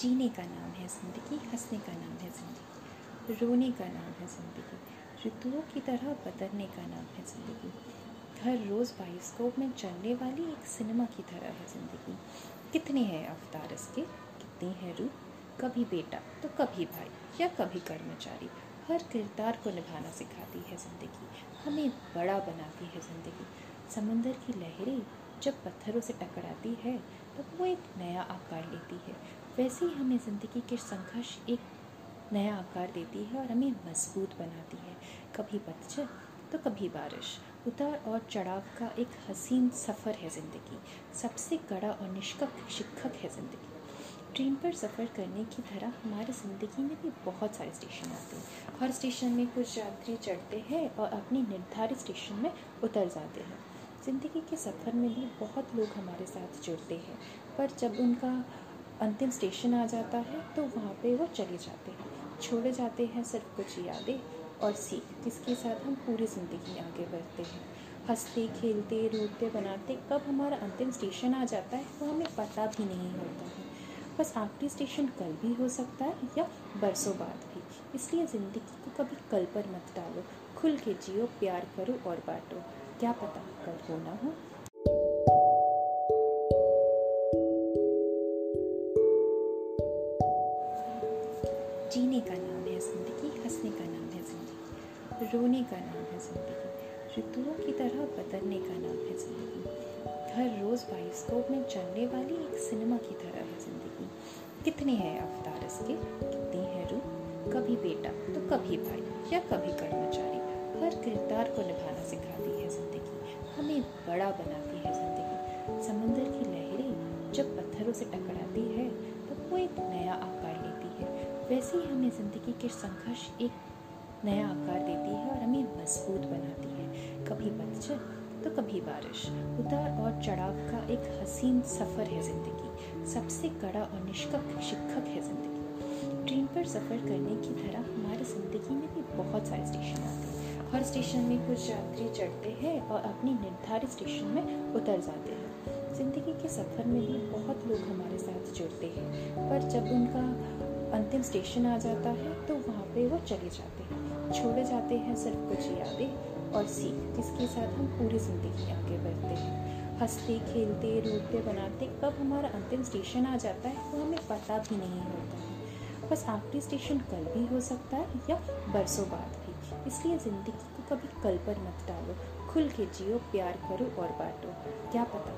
जीने का नाम है ज़िंदगी, हंसने का नाम है ज़िंदगी, रोने का नाम है ज़िंदगी, ऋतुओं की तरह बदलने का नाम है ज़िंदगी। हर रोज़ बायोस्कोप में चलने वाली एक सिनेमा की तरह है ज़िंदगी। कितने हैं अवतार इसके? कितनी है रूह कभी बेटा तो कभी भाई या कभी कर्मचारी। हर किरदार को निभाना सिखाती है ज़िंदगी। हमें बड़ा बनाती है ज़िंदगी। समंदर की लहरें जब पत्थरों से टकराती है, तब वो एक नया आकार लेती है। वैसे ही हमें ज़िंदगी के संघर्ष एक नया आकार देती है और हमें मज़बूत बनाती है। कभी पतझड़ तो कभी बारिश। उतार और चढ़ाव का एक हसीन सफ़र है ज़िंदगी। सबसे कड़ा और निष्कप शिक्षक है ज़िंदगी। ट्रेन पर सफ़र करने की तरह हमारे ज़िंदगी में भी बहुत सारे स्टेशन आते हैं। हर स्टेशन में कुछ यात्री चढ़ते हैं और अपनी निर्धारित स्टेशन में उतर जाते हैं। ज़िंदगी के सफ़र में भी बहुत लोग हमारे साथ जुड़ते हैं, पर जब उनका अंतिम स्टेशन आ जाता है तो वहाँ पे वो चले जाते हैं। छोड़े जाते हैं सिर्फ़ कुछ यादें और सीख, जिसके साथ हम पूरी ज़िंदगी आगे बढ़ते हैं। हँसते, खेलते, रोते, बनाते, कब हमारा अंतिम स्टेशन आ जाता है, वो हमें पता भी नहीं होता है। बस आखिरी स्टेशन कल भी हो सकता है या बरसों बाद भी। इसलिए ज़िंदगी को कभी कल पर मत डालो, खुल के जियो, प्यार करो और बांटो। क्या पता कल हो ना हो। जीने का नाम है ज़िंदगी, हंसने का नाम है ज़िंदगी, रोने का नाम है ज़िंदगी, ऋतुओं की तरह बदलने का नाम है ज़िंदगी। हर रोज़ बायोस्कोप में चलने वाली एक सिनेमा की तरह है ज़िंदगी। कितने हैं अवतार इसके? कितनी है रूह कभी बेटा तो कभी भाई, या कभी कर्मचारी। हर किरदार को निभाना सिखाती है जब से टकराती है तो वो एक नया आकार लेती है। वैसे ही हमें ज़िंदगी के संघर्ष एक नया आकार देती है और हमें मज़बूत बनाती है। कभी पतझड़ तो कभी बारिश। उतार और चढ़ाव का एक हसीन सफ़र है ज़िंदगी। सबसे कड़ा और निष्कप शिक्षक है ज़िंदगी। ट्रेन पर सफ़र करने की तरह हमारी ज़िंदगी में भी बहुत सारे स्टेशन आते हैं। हर स्टेशन में कुछ यात्री चढ़ते हैं और अपनी निर्धारित स्टेशन में उतर जाते हैं। ज़िंदगी के सफ़र में भी बहुत लोग हमारे साथ जुड़ते हैं। पर जब उनका अंतिम स्टेशन आ जाता है तो वहाँ पे वो चले जाते हैं। छोड़े जाते हैं सिर्फ़ कुछ यादें और सीख, जिसके साथ हम पूरी ज़िंदगी आगे बढ़ते हैं। हँसते, खेलते, रोते, बनाते, कब हमारा अंतिम स्टेशन आ जाता है, वो हमें पता भी नहीं होता है। बस आखिरी स्टेशन कल भी हो सकता है या बरसों बाद भी। इसलिए ज़िंदगी को कभी कल पर मत डालो। खुल के जियो, प्यार करो और बांटो। क्या पता